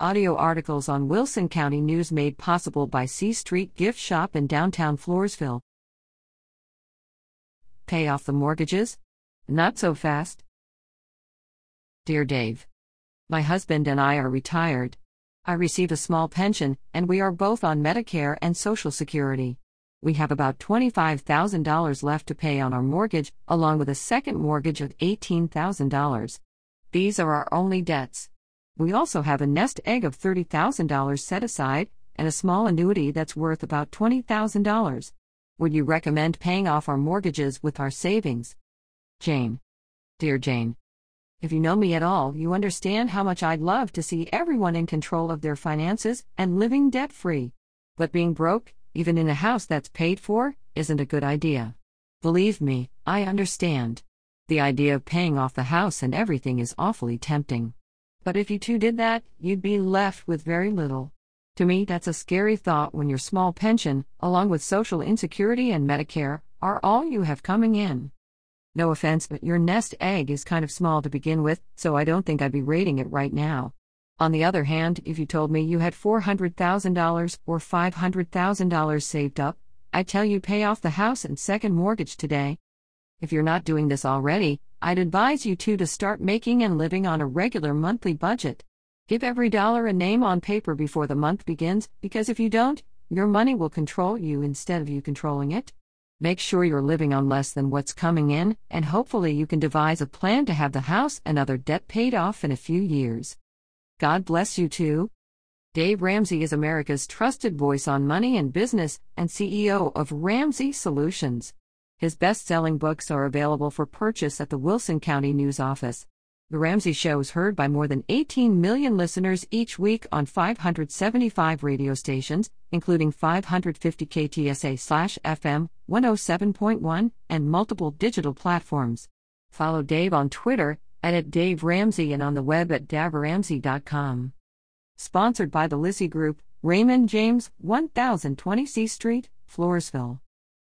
Audio articles on Wilson County News made possible by C Street Gift Shop in downtown Floresville. Pay off the mortgages? Not so fast. Dear Dave, My husband and I are retired. I receive a small pension, and we are both on Medicare and Social Security. We have about $25,000 left to pay on our mortgage, along with a second mortgage of $18,000. These are our only debts. We also have a nest egg of $30,000 set aside and a small annuity that's worth about $20,000. Would you recommend paying off our mortgages with our savings? Jane. Dear Jane. If you know me at all, you understand how much I'd love to see everyone in control of their finances and living debt free. But being broke, even in a house that's paid for, isn't a good idea. Believe me, I understand. The idea of paying off the house and everything is awfully tempting. But if you two did that, you'd be left with very little. To me, that's a scary thought when your small pension, along with Social Insecurity and Medicare, are all you have coming in. No offense, but your nest egg is kind of small to begin with, so I don't think I'd be rating it right now. On the other hand, if you told me you had $400,000 or $500,000 saved up, I'd tell you pay off the house and second mortgage today. If you're not doing this already, I'd advise you two to start making and living on a regular monthly budget. Give every dollar a name on paper before the month begins, because if you don't, your money will control you instead of you controlling it. Make sure you're living on less than what's coming in, and hopefully you can devise a plan to have the house and other debt paid off in a few years. God bless you two. Dave Ramsey is America's trusted voice on money and business and CEO of Ramsey Solutions. His best selling books are available for purchase at the Wilson County News Office. The Ramsey Show is heard by more than 18 million listeners each week on 575 radio stations, including 550 KTSA FM 107.1 and multiple digital platforms. Follow Dave on Twitter at, at Dave Ramsey and on the web at daveramsey.com. Sponsored by the Lizzie Group, Raymond James, 1020 C Street, Floresville.